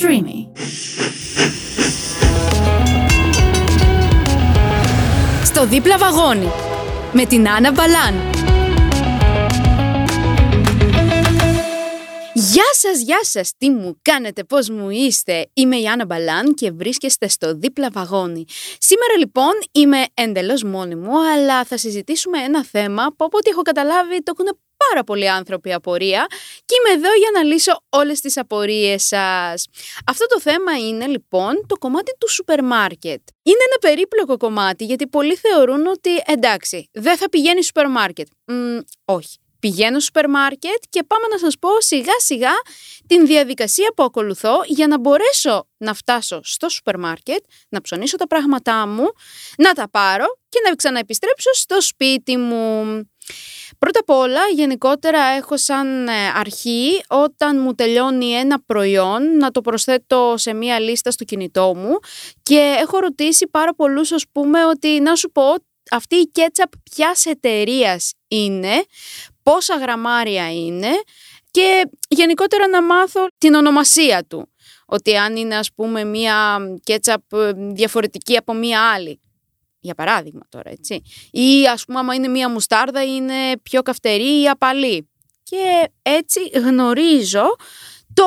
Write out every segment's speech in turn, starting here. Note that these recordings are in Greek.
Streamy. Στο δίπλα βαγόνι με την Άννα Μπαλάν. Γεια σας, γεια σας, τι μου κάνετε, πώς μου είστε; Είμαι η Άννα Μπαλάν και βρίσκεστε στο δίπλα βαγόνι. Σήμερα λοιπόν είμαι εντελώς μόνη μου, αλλά θα συζητήσουμε ένα θέμα που από ό,τι έχω καταλάβει το έχουν πάρα πολλοί άνθρωποι απορία και είμαι εδώ για να λύσω όλες τις απορίες σας. Αυτό το θέμα είναι λοιπόν το κομμάτι του σούπερ μάρκετ. Είναι ένα περίπλοκο κομμάτι γιατί πολλοί θεωρούν ότι εντάξει δεν θα πηγαίνει σούπερ μάρκετ. όχι. Πηγαίνω στο σούπερ μάρκετ και πάμε να σας πω σιγά σιγά την διαδικασία που ακολουθώ για να μπορέσω να φτάσω στο σούπερ μάρκετ, να ψωνίσω τα πράγματά μου, να τα πάρω και να ξαναεπιστρέψω στο σπίτι μου. Πρώτα απ' όλα, γενικότερα έχω σαν ε, αρχή όταν μου τελειώνει ένα προϊόν να το προσθέτω σε μία λίστα στο κινητό μου και έχω ρωτήσει πάρα πολλούς ας πούμε ότι να σου πω αυτή η κέτσαπ ποιας εταιρείας είναι, πόσα γραμμάρια είναι και γενικότερα να μάθω την ονομασία του. Ότι αν είναι ας πούμε μία κέτσαπ ε, διαφορετική από μία άλλη. Για παράδειγμα τώρα, έτσι. Ή ας πούμε άμα είναι μία μουστάρδα είναι πιο καυτερή ή απαλή. Και έτσι γνωρίζω το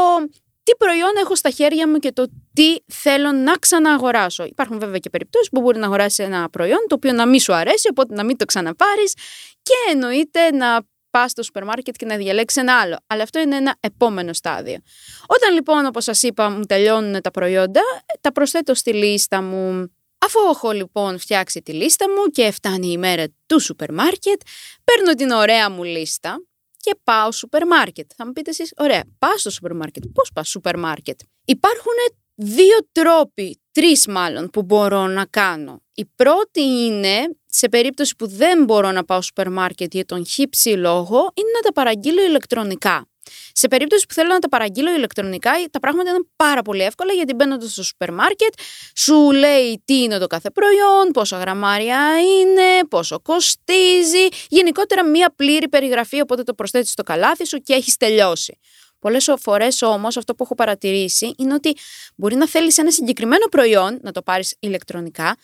τι προϊόν έχω στα χέρια μου και το τι θέλω να ξανααγοράσω. Υπάρχουν βέβαια και περιπτώσεις που μπορεί να αγοράσεις ένα προϊόν το οποίο να μην σου αρέσει, οπότε να μην το ξαναπάρεις και εννοείται να πας στο σούπερ μάρκετ και να διαλέξεις ένα άλλο. Αλλά αυτό είναι ένα επόμενο στάδιο. Όταν λοιπόν, όπως σας είπα, μου τελειώνουν τα προϊόντα, τα προσθέτω στη λίστα μου. Αφού έχω λοιπόν φτιάξει τη λίστα μου και φτάνει η μέρα του σούπερ μάρκετ, παίρνω την ωραία μου λίστα και πάω σούπερ μάρκετ. Θα μου πείτε εσείς, ωραία, πάω στο σούπερ μάρκετ. Πώς πας σούπερ μάρκετ. Υπάρχουν δύο τρόποι, τρεις μάλλον, που μπορώ να κάνω. Η πρώτη είναι, σε περίπτωση που δεν μπορώ να πάω σούπερ μάρκετ για τον χι ψι λόγο, είναι να τα παραγγείλω ηλεκτρονικά. Σε περίπτωση που θέλω να τα παραγγείλω ηλεκτρονικά, τα πράγματα είναι πάρα πολύ εύκολα γιατί μπαίνοντα στο σούπερ μάρκετ, σου λέει τι είναι το κάθε προϊόν, πόσα γραμμάρια είναι, πόσο κοστίζει. Γενικότερα μία πλήρη περιγραφή, οπότε το προσθέτεις στο καλάθι σου και έχεις τελειώσει. Πολλές φορές όμως αυτό που έχω παρατηρήσει είναι ότι μπορεί να θέλεις ένα συγκεκριμένο προϊόν να το πάρεις ηλεκτρονικά,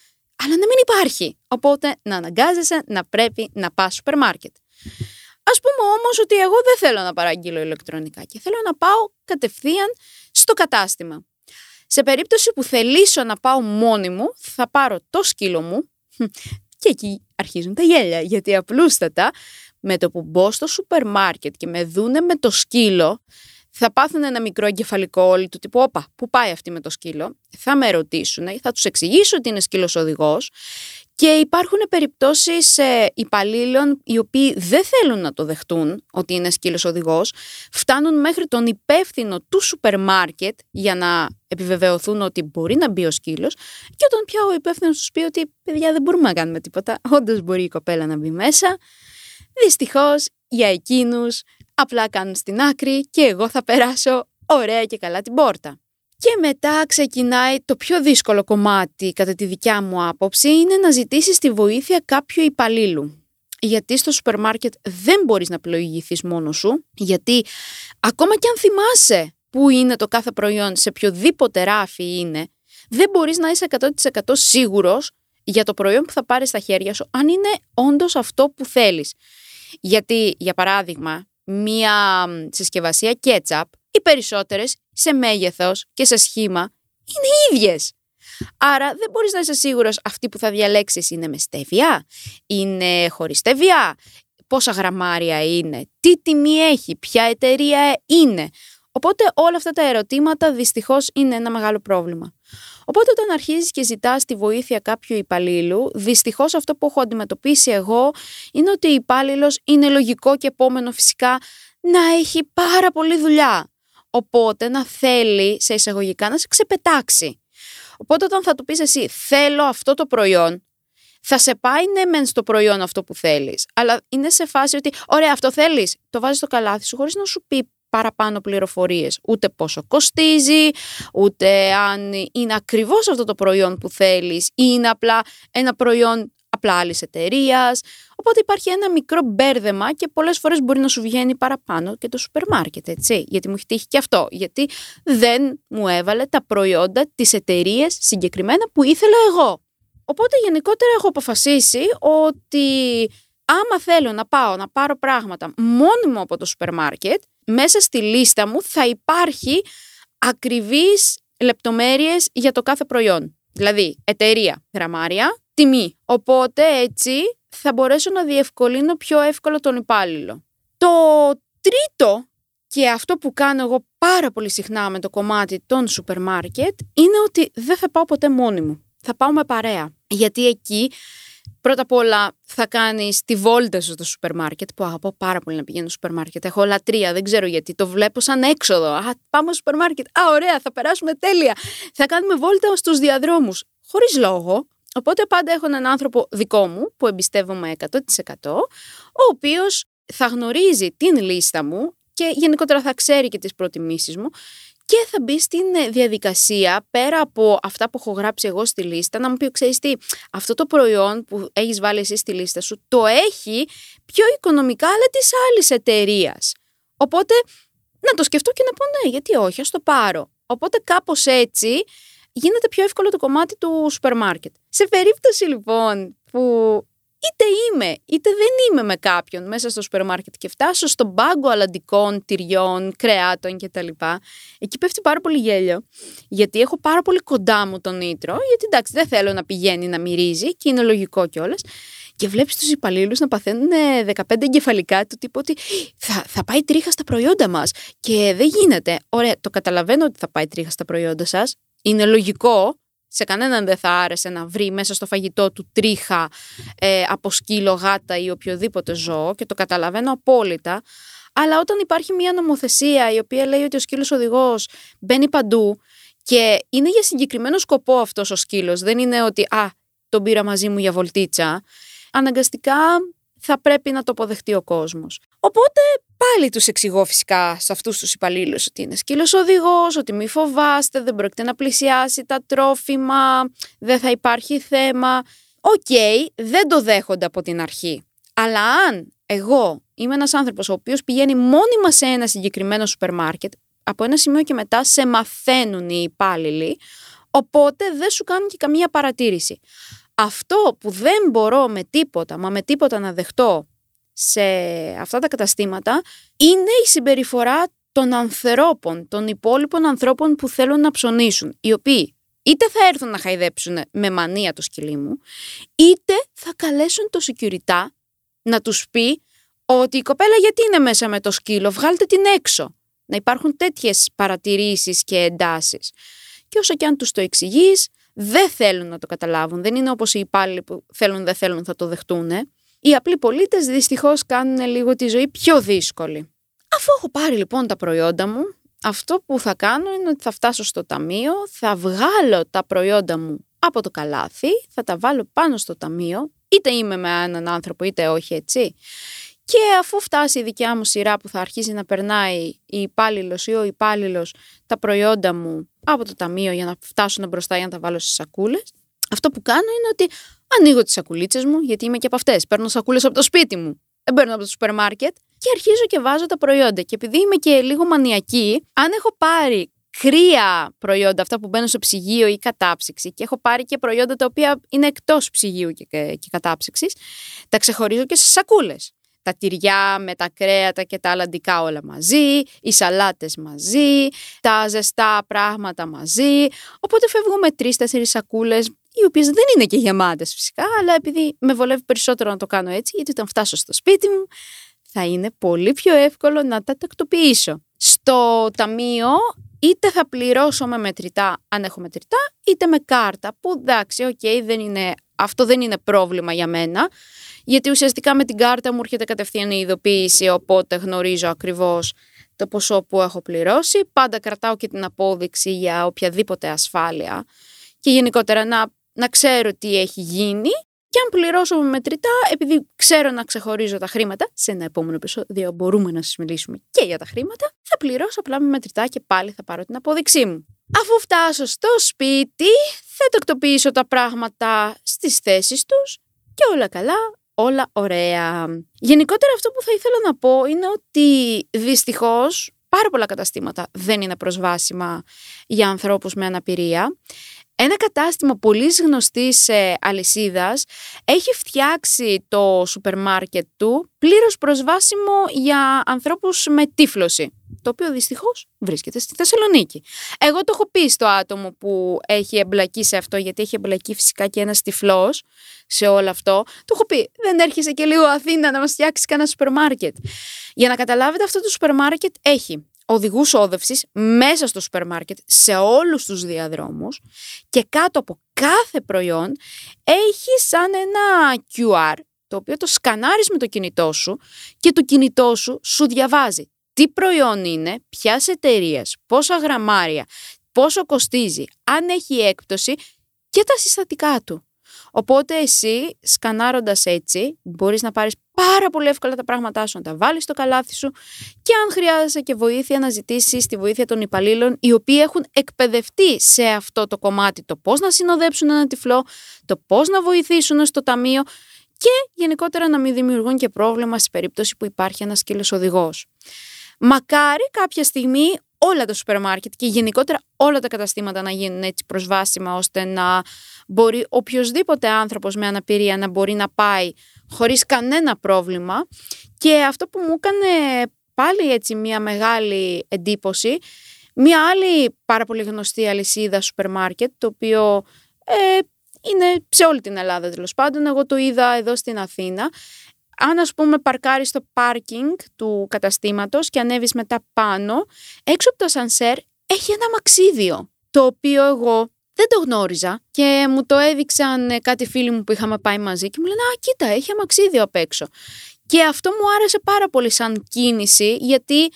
αλλά να μην υπάρχει. Οπότε να αναγκάζεσαι να πρέπει να πας σούπερ μάρκετ. Α πούμε όμως ότι εγώ δεν θέλω να παραγγείλω ηλεκτρονικά και θέλω να πάω κατευθείαν στο κατάστημα. Σε περίπτωση που θελήσω να πάω μόνη μου, θα πάρω το σκύλο μου και εκεί αρχίζουν τα γέλια, γιατί απλούστατα με το που μπω στο σούπερ μάρκετ και με δούνε με το σκύλο, θα πάθουν ένα μικρό εγκεφαλικό όλοι του τύπου «Όπα, πού πάει αυτή με το σκύλο» θα με ρωτήσουν, θα τους εξηγήσω ότι είναι σκύλος οδηγός και υπάρχουν περιπτώσεις ε, υπαλλήλων οι οποίοι δεν θέλουν να το δεχτούν ότι είναι σκύλος οδηγός, φτάνουν μέχρι τον υπεύθυνο του σούπερ μάρκετ για να επιβεβαιωθούν ότι μπορεί να μπει ο σκύλος. Και όταν πια ο υπεύθυνος τους πει ότι παιδιά δεν μπορούμε να κάνουμε τίποτα, όντως μπορεί η κοπέλα να μπει μέσα, δυστυχώς για εκείνους απλά κάνουν στην άκρη και εγώ θα περάσω ωραία και καλά την πόρτα. Και μετά ξεκινάει το πιο δύσκολο κομμάτι, κατά τη δικιά μου άποψη, είναι να ζητήσεις τη βοήθεια κάποιου υπαλλήλου. Γιατί στο σούπερ μάρκετ δεν μπορείς να πλοηγηθείς μόνος σου, γιατί ακόμα και αν θυμάσαι που είναι το κάθε προϊόν, σε οποιοδήποτε ράφι είναι, δεν μπορείς να είσαι 100% σίγουρος για το προϊόν που θα πάρεις στα χέρια σου, αν είναι όντως αυτό που θέλεις. Γιατί, για παράδειγμα, μία συσκευασία ketchup, οι περισσότερες σε μέγεθος και σε σχήμα είναι ίδιες. Άρα δεν μπορείς να είσαι σίγουρος αυτή που θα διαλέξεις είναι με στέβια, είναι χωρίς στέβια, πόσα γραμμάρια είναι, τι τιμή έχει, ποια εταιρεία είναι. Οπότε όλα αυτά τα ερωτήματα δυστυχώς είναι ένα μεγάλο πρόβλημα. Οπότε όταν αρχίζεις και ζητάς τη βοήθεια κάποιου υπαλλήλου, δυστυχώς αυτό που έχω αντιμετωπίσει εγώ είναι ότι ο υπάλληλος είναι λογικό και επόμενο φυσικά να έχει πάρα πολλή δουλειά. Οπότε να θέλει σε εισαγωγικά να σε ξεπετάξει. Οπότε όταν θα του πεις εσύ θέλω αυτό το προϊόν, θα σε πάει ναι μεν στο προϊόν αυτό που θέλεις, αλλά είναι σε φάση ότι ωραία αυτό θέλεις, το βάζεις στο καλάθι σου χωρίς να σου πει παραπάνω πληροφορίες. Ούτε πόσο κοστίζει, ούτε αν είναι ακριβώς αυτό το προϊόν που θέλεις ή είναι απλά ένα προϊόν όπλα άλλης εταιρείας. Οπότε υπάρχει ένα μικρό μπέρδεμα και πολλές φορές μπορεί να σου βγαίνει παραπάνω και το σούπερ μάρκετ, έτσι. Γιατί μου έχει τύχει και αυτό. Γιατί δεν μου έβαλε τα προϊόντα της εταιρείας συγκεκριμένα που ήθελα εγώ. Οπότε γενικότερα έχω αποφασίσει ότι άμα θέλω να πάω να πάρω πράγματα μόνιμο από το σούπερ μάρκετ, μέσα στη λίστα μου θα υπάρχει ακριβής λεπτομέρειες για το κάθε προϊόν. Δηλαδή, εταιρεία, γραμμάρια, τιμή. Οπότε έτσι θα μπορέσω να διευκολύνω πιο εύκολα τον υπάλληλο. Το τρίτο και αυτό που κάνω εγώ πάρα πολύ συχνά με το κομμάτι των σούπερ μάρκετ είναι ότι δεν θα πάω ποτέ μόνη μου. Θα πάω με παρέα. Γιατί εκεί Πρώτα απ' όλα θα κάνεις τη βόλτα σου στο σούπερ μάρκετ, που αγαπώ πάρα πολύ να πηγαίνω στο σούπερ μάρκετ. Έχω λατρεία, δεν ξέρω γιατί. Το βλέπω σαν έξοδο. Α, πάμε στο σούπερ μάρκετ. Α, ωραία, θα περάσουμε τέλεια. Θα κάνουμε βόλτα στους διαδρόμους. Χωρίς λόγο. Οπότε πάντα έχω έναν άνθρωπο δικό μου που εμπιστεύομαι 100% ο οποίος θα γνωρίζει την λίστα μου και γενικότερα θα ξέρει και τις προτιμήσεις μου και θα μπει στην ε, διαδικασία πέρα από αυτά που έχω γράψει εγώ στη λίστα να μου πει, ξέρεις τι, αυτό το προϊόν που έχεις βάλει εσύ στη λίστα σου το έχει πιο οικονομικά αλλά της άλλης εταιρείας. Οπότε να το σκεφτώ και να πω ναι, γιατί όχι, ας το πάρω. Οπότε κάπως έτσι γίνεται πιο εύκολο το κομμάτι του σούπερ μάρκετ. Σε περίπτωση λοιπόν που είτε είμαι είτε δεν είμαι με κάποιον μέσα στο σούπερ μάρκετ και φτάσω στον πάγκο αλαντικών, τυριών, κρεάτων κτλ. Εκεί πέφτει πάρα πολύ γέλιο. Γιατί έχω πάρα πολύ κοντά μου τον νήτρο, γιατί εντάξει δεν θέλω να πηγαίνει να μυρίζει και είναι λογικό κιόλας. Και βλέπεις τους υπαλλήλους να παθαίνουν 15 εγκεφαλικά του τύπου ότι θα, θα πάει τρίχα στα προϊόντα μας. Και δεν γίνεται. Ωραία, το καταλαβαίνω ότι θα πάει τρίχα στα προϊόντα σας. Είναι λογικό, σε κανέναν δεν θα άρεσε να βρει μέσα στο φαγητό του τρίχα ε, από σκύλο, γάτα ή οποιοδήποτε ζώο και το καταλαβαίνω απόλυτα. Αλλά όταν υπάρχει μια νομοθεσία η οποία λέει ότι ο σκύλος οδηγός μπαίνει παντού και είναι για συγκεκριμένο σκοπό αυτός ο σκύλος, δεν είναι ότι «Α, τον πήρα μαζί μου για βολτίτσα», αναγκαστικά θα πρέπει να το αποδεχτεί ο κόσμος. Οπότε πάλι τους εξηγώ φυσικά σε αυτούς τους υπαλλήλους ότι είναι σκύλος οδηγός, ότι μη φοβάστε, δεν πρόκειται να πλησιάσει τα τρόφιμα, δεν θα υπάρχει θέμα. Οκ, δεν το δέχονται από την αρχή. Αλλά αν εγώ είμαι ένας άνθρωπος ο οποίος πηγαίνει μόνιμα σε ένα συγκεκριμένο σούπερ μάρκετ, από ένα σημείο και μετά σε μαθαίνουν οι υπάλληλοι, οπότε δεν σου κάνουν και καμία παρατήρηση. Αυτό που δεν μπορώ με τίποτα, μα με τίποτα να δεχτώ σε αυτά τα καταστήματα είναι η συμπεριφορά των ανθρώπων, των υπόλοιπων ανθρώπων που θέλουν να ψωνίσουν, οι οποίοι είτε θα έρθουν να χαϊδέψουν με μανία το σκυλί μου, είτε θα καλέσουν το security να τους πει ότι η κοπέλα γιατί είναι μέσα με το σκύλο, βγάλτε την έξω. Να υπάρχουν τέτοιες παρατηρήσεις και εντάσεις. Και όσο και αν τους το εξηγείς, δεν θέλουν να το καταλάβουν. Δεν είναι όπως οι υπάλληλοι που θέλουν δεν θέλουν θα το δεχτούν. Οι απλοί πολίτες δυστυχώς κάνουν λίγο τη ζωή πιο δύσκολη. Αφού έχω πάρει λοιπόν τα προϊόντα μου, αυτό που θα κάνω είναι ότι θα φτάσω στο ταμείο, θα βγάλω τα προϊόντα μου από το καλάθι, θα τα βάλω πάνω στο ταμείο, είτε είμαι με έναν άνθρωπο είτε όχι έτσι. Και αφού φτάσει η δικιά μου σειρά που θα αρχίσει να περνάει η υπάλληλος ή ο υπάλληλος τα προϊόντα μου από το ταμείο για να φτάσουν μπροστά για να τα βάλω στις σακούλες, αυτό που κάνω είναι ότι ανοίγω τις σακουλίτσες μου, γιατί είμαι και από αυτές. Παίρνω σακούλες από το σπίτι μου. Δεν παίρνω από το σούπερ μάρκετ και αρχίζω και βάζω τα προϊόντα. Και επειδή είμαι και λίγο μανιακή, αν έχω πάρει κρύα προϊόντα, αυτά που μπαίνουν στο ψυγείο ή κατάψυξη, και έχω πάρει και προϊόντα τα οποία είναι εκτός ψυγείου και, και κατάψυξης, τα ξεχωρίζω και σε σακούλες. Τα τυριά με τα κρέατα και τα αλλαντικά όλα μαζί, οι σαλάτες μαζί, τα ζεστά πράγματα μαζί. Οπότε φεύγω με τρεις-τέσσερις σακούλες οι οποίες δεν είναι και γεμάτες φυσικά, αλλά επειδή με βολεύει περισσότερο να το κάνω έτσι, γιατί όταν φτάσω στο σπίτι μου θα είναι πολύ πιο εύκολο να τα τακτοποιήσω. Στο ταμείο είτε θα πληρώσω με μετρητά αν έχω μετρητά, είτε με κάρτα, που εντάξει, οκ, δεν είναι, αυτό δεν είναι πρόβλημα για μένα, γιατί ουσιαστικά με την κάρτα μου έρχεται κατευθείαν η ειδοποίηση, οπότε γνωρίζω ακριβώς το ποσό που έχω πληρώσει. Πάντα κρατάω και την απόδειξη για οποιαδήποτε ασφάλεια και γενικότερα να να ξέρω τι έχει γίνει και αν πληρώσω με μετρητά, επειδή ξέρω να ξεχωρίζω τα χρήματα, σε ένα επόμενο επεισόδιο μπορούμε να σας μιλήσουμε και για τα χρήματα, θα πληρώσω απλά με μετρητά και πάλι θα πάρω την απόδειξή μου. Αφού φτάσω στο σπίτι, θα τακτοποιήσω τα πράγματα στις θέσεις τους και όλα καλά, όλα ωραία. Γενικότερα αυτό που θα ήθελα να πω είναι ότι δυστυχώς πάρα πολλά καταστήματα δεν είναι προσβάσιμα για ανθρώπους με αναπηρία. Ένα κατάστημα πολύ γνωστής ε, αλυσίδας έχει φτιάξει το σούπερ μάρκετ του πλήρως προσβάσιμο για ανθρώπους με τύφλωση, το οποίο δυστυχώς βρίσκεται στη Θεσσαλονίκη. Εγώ το έχω πει στο άτομο που έχει εμπλακεί σε αυτό, γιατί έχει εμπλακεί φυσικά και ένας τυφλός σε όλο αυτό. Του έχω πει, δεν έρχεσαι και λίγο Αθήνα να μας φτιάξεις κανένα σούπερ μάρκετ. Για να καταλάβετε αυτό το σούπερ μάρκετ έχει οδηγούς όδευσης μέσα στο σούπερ μάρκετ σε όλους τους διαδρόμους και κάτω από κάθε προϊόν έχει σαν ένα QR το οποίο το σκανάρεις με το κινητό σου και το κινητό σου σου διαβάζει τι προϊόν είναι, ποιας εταιρείας, πόσα γραμμάρια, πόσο κοστίζει, αν έχει έκπτωση και τα συστατικά του. Οπότε εσύ, σκανάροντας έτσι, μπορείς να πάρεις πάρα πολύ εύκολα τα πράγματά σου, να τα βάλεις στο καλάθι σου και αν χρειάζεσαι και βοήθεια να ζητήσεις τη βοήθεια των υπαλλήλων οι οποίοι έχουν εκπαιδευτεί σε αυτό το κομμάτι το πώς να συνοδέψουν ένα τυφλό, το πώς να βοηθήσουν στο ταμείο και γενικότερα να μην δημιουργούν και πρόβλημα σε περίπτωση που υπάρχει ένας σκύλος οδηγός. Μακάρι κάποια στιγμή όλα τα σούπερ μάρκετ και γενικότερα όλα τα καταστήματα να γίνουν έτσι προσβάσιμα ώστε να μπορεί οποιοδήποτε άνθρωπος με αναπηρία να μπορεί να πάει χωρίς κανένα πρόβλημα. Και αυτό που μου έκανε πάλι έτσι μια μεγάλη εντύπωση μια άλλη πάρα πολύ γνωστή αλυσίδα σούπερ μάρκετ το οποίο ε, είναι σε όλη την Ελλάδα τέλος πάντων. Εγώ το είδα εδώ στην Αθήνα αν ας πούμε παρκάρεις στο πάρκινγκ του καταστήματος και ανέβεις μετά πάνω, έξω από το ασανσέρ έχει ένα αμαξίδιο, το οποίο εγώ δεν το γνώριζα και μου το έδειξαν ε, κάτι φίλοι μου που είχαμε πάει μαζί και μου λένε «Α, κοίτα, έχει αμαξίδιο απ' έξω». Και αυτό μου άρεσε πάρα πολύ σαν κίνηση γιατί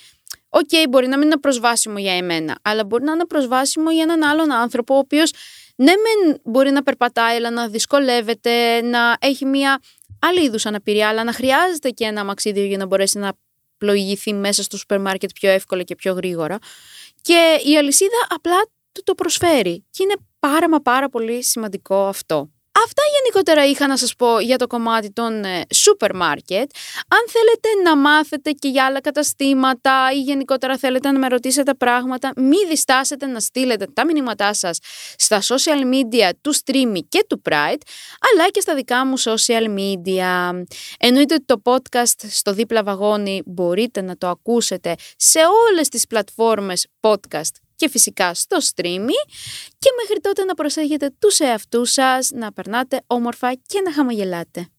OK, okay, μπορεί να μην είναι προσβάσιμο για εμένα, αλλά μπορεί να είναι προσβάσιμο για έναν άλλον άνθρωπο, ο οποίος ναι, μεν μπορεί να περπατάει, αλλά να δυσκολεύεται, να έχει μια άλλη είδους αναπηρία, αλλά να χρειάζεται και ένα αμαξίδιο για να μπορέσει να πλοηγηθεί μέσα στο σούπερ μάρκετ πιο εύκολα και πιο γρήγορα. Και η αλυσίδα απλά του το προσφέρει. Και είναι πάρα μα πάρα πολύ σημαντικό αυτό. Αυτά γενικότερα είχα να σας πω για το κομμάτι των ε, σούπερ μάρκετ. Αν θέλετε να μάθετε και για άλλα καταστήματα ή γενικότερα θέλετε να με ρωτήσετε πράγματα, μη διστάσετε να στείλετε τα μηνύματά σας στα social media του Streamy και του Pride, αλλά και στα δικά μου social media. Εννοείται ότι το podcast στο δίπλα βαγόνι μπορείτε να το ακούσετε σε όλες τις πλατφόρμες podcast και φυσικά στο streamy και μέχρι τότε να προσέχετε τους εαυτούς σας, να περνάτε όμορφα και να χαμογελάτε.